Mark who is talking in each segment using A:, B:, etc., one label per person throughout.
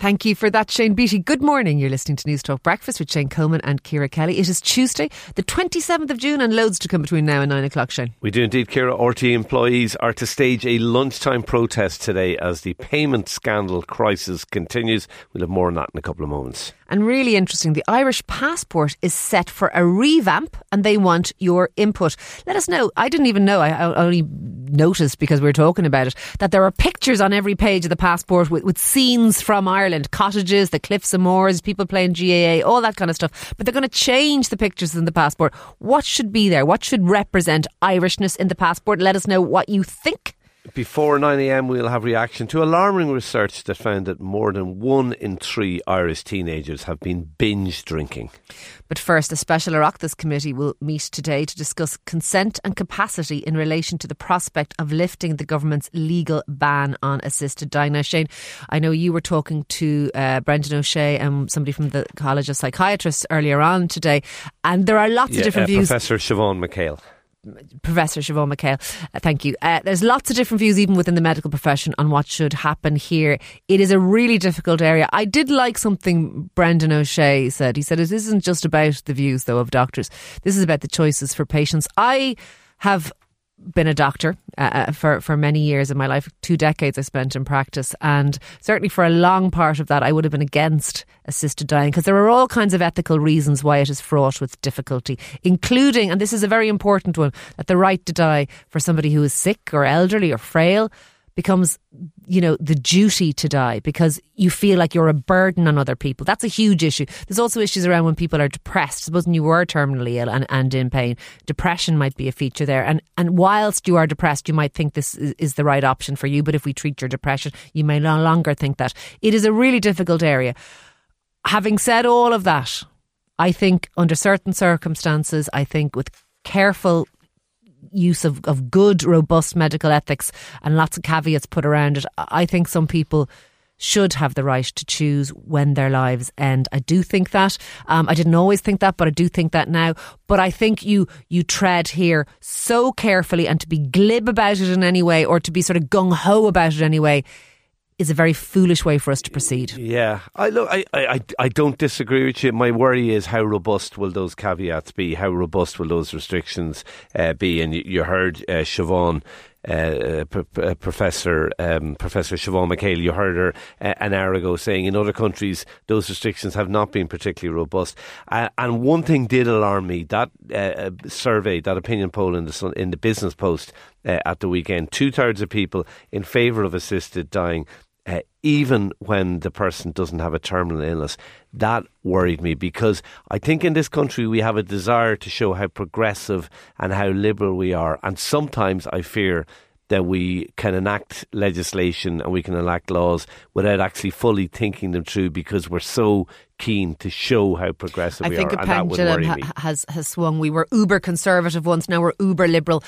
A: Thank you for that, Shane Beatty. Good morning. You're listening to News Talk Breakfast with Shane Coleman and Ciara Kelly. It is Tuesday, the 27th of June, and loads to come between now and nine o'clock, Shane.
B: We do indeed, Ciara. RTÉ employees are to stage a lunchtime protest today as the payment scandal crisis continues. We'll have more on that in a couple of moments.
A: And really interesting, the Irish passport is set for a revamp and they want your input. Let us know. I didn't even know, I only noticed because we are talking about it, that there are pictures on every page of the passport with, with scenes from Ireland cottages, the cliffs and moors, people playing GAA, all that kind of stuff. But they're going to change the pictures in the passport. What should be there? What should represent Irishness in the passport? Let us know what you think
B: before 9am, we'll have reaction to alarming research that found that more than one in three Irish teenagers have been binge drinking.
A: But first, a special Oireachtas committee will meet today to discuss consent and capacity in relation to the prospect of lifting the government's legal ban on assisted dying. Now, Shane, I know you were talking to uh, Brendan O'Shea and somebody from the College of Psychiatrists earlier on today, and there are lots
B: yeah,
A: of different
B: uh,
A: views.
B: Professor Siobhan McHale.
A: Professor Siobhan McHale, uh, thank you. Uh, there's lots of different views, even within the medical profession, on what should happen here. It is a really difficult area. I did like something Brendan O'Shea said. He said, It isn't just about the views, though, of doctors. This is about the choices for patients. I have been a doctor uh, uh, for for many years in my life. Two decades I spent in practice, and certainly for a long part of that, I would have been against assisted dying because there are all kinds of ethical reasons why it is fraught with difficulty, including, and this is a very important one, that the right to die for somebody who is sick or elderly or frail becomes, you know, the duty to die because you feel like you're a burden on other people. That's a huge issue. There's also issues around when people are depressed. Supposing you were terminally ill and, and in pain, depression might be a feature there. And and whilst you are depressed, you might think this is, is the right option for you. But if we treat your depression, you may no longer think that. It is a really difficult area. Having said all of that, I think under certain circumstances, I think with careful use of, of good, robust medical ethics and lots of caveats put around it. I think some people should have the right to choose when their lives end. I do think that. Um, I didn't always think that, but I do think that now. But I think you you tread here so carefully, and to be glib about it in any way, or to be sort of gung ho about it anyway, is a very foolish way for us to proceed.
B: Yeah, I look, I, I, I don't disagree with you. My worry is how robust will those caveats be? How robust will those restrictions uh, be? And you, heard uh, Siobhan. Uh, uh, Professor um, Professor Siobhan McHale, you heard her uh, an hour ago saying in other countries those restrictions have not been particularly robust. Uh, and one thing did alarm me: that uh, survey, that opinion poll in the in the Business Post at the weekend, two thirds of people in favour of assisted dying uh, even when the person doesn't have a terminal illness. That worried me because I think in this country we have a desire to show how progressive and how liberal we are. And sometimes I fear that we can enact legislation and we can enact laws without actually fully thinking them through because we're so keen to show how progressive
A: I
B: we
A: think
B: are.
A: a pendulum ha- has, has swung. We were uber conservative once, now we're uber liberal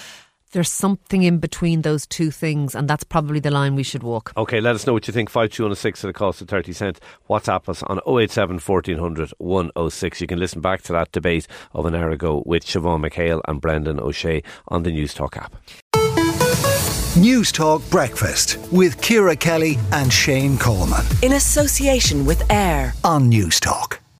A: there's something in between those two things, and that's probably the line we should walk.
B: Okay, let us know what you think. Five 5206 at a cost of 30 cents. WhatsApp us on 087 1400 106. You can listen back to that debate of an hour ago with Siobhan McHale and Brendan O'Shea on the News Talk app.
C: News Talk Breakfast with Ciara Kelly and Shane Coleman.
D: In association with AIR
C: on News Talk.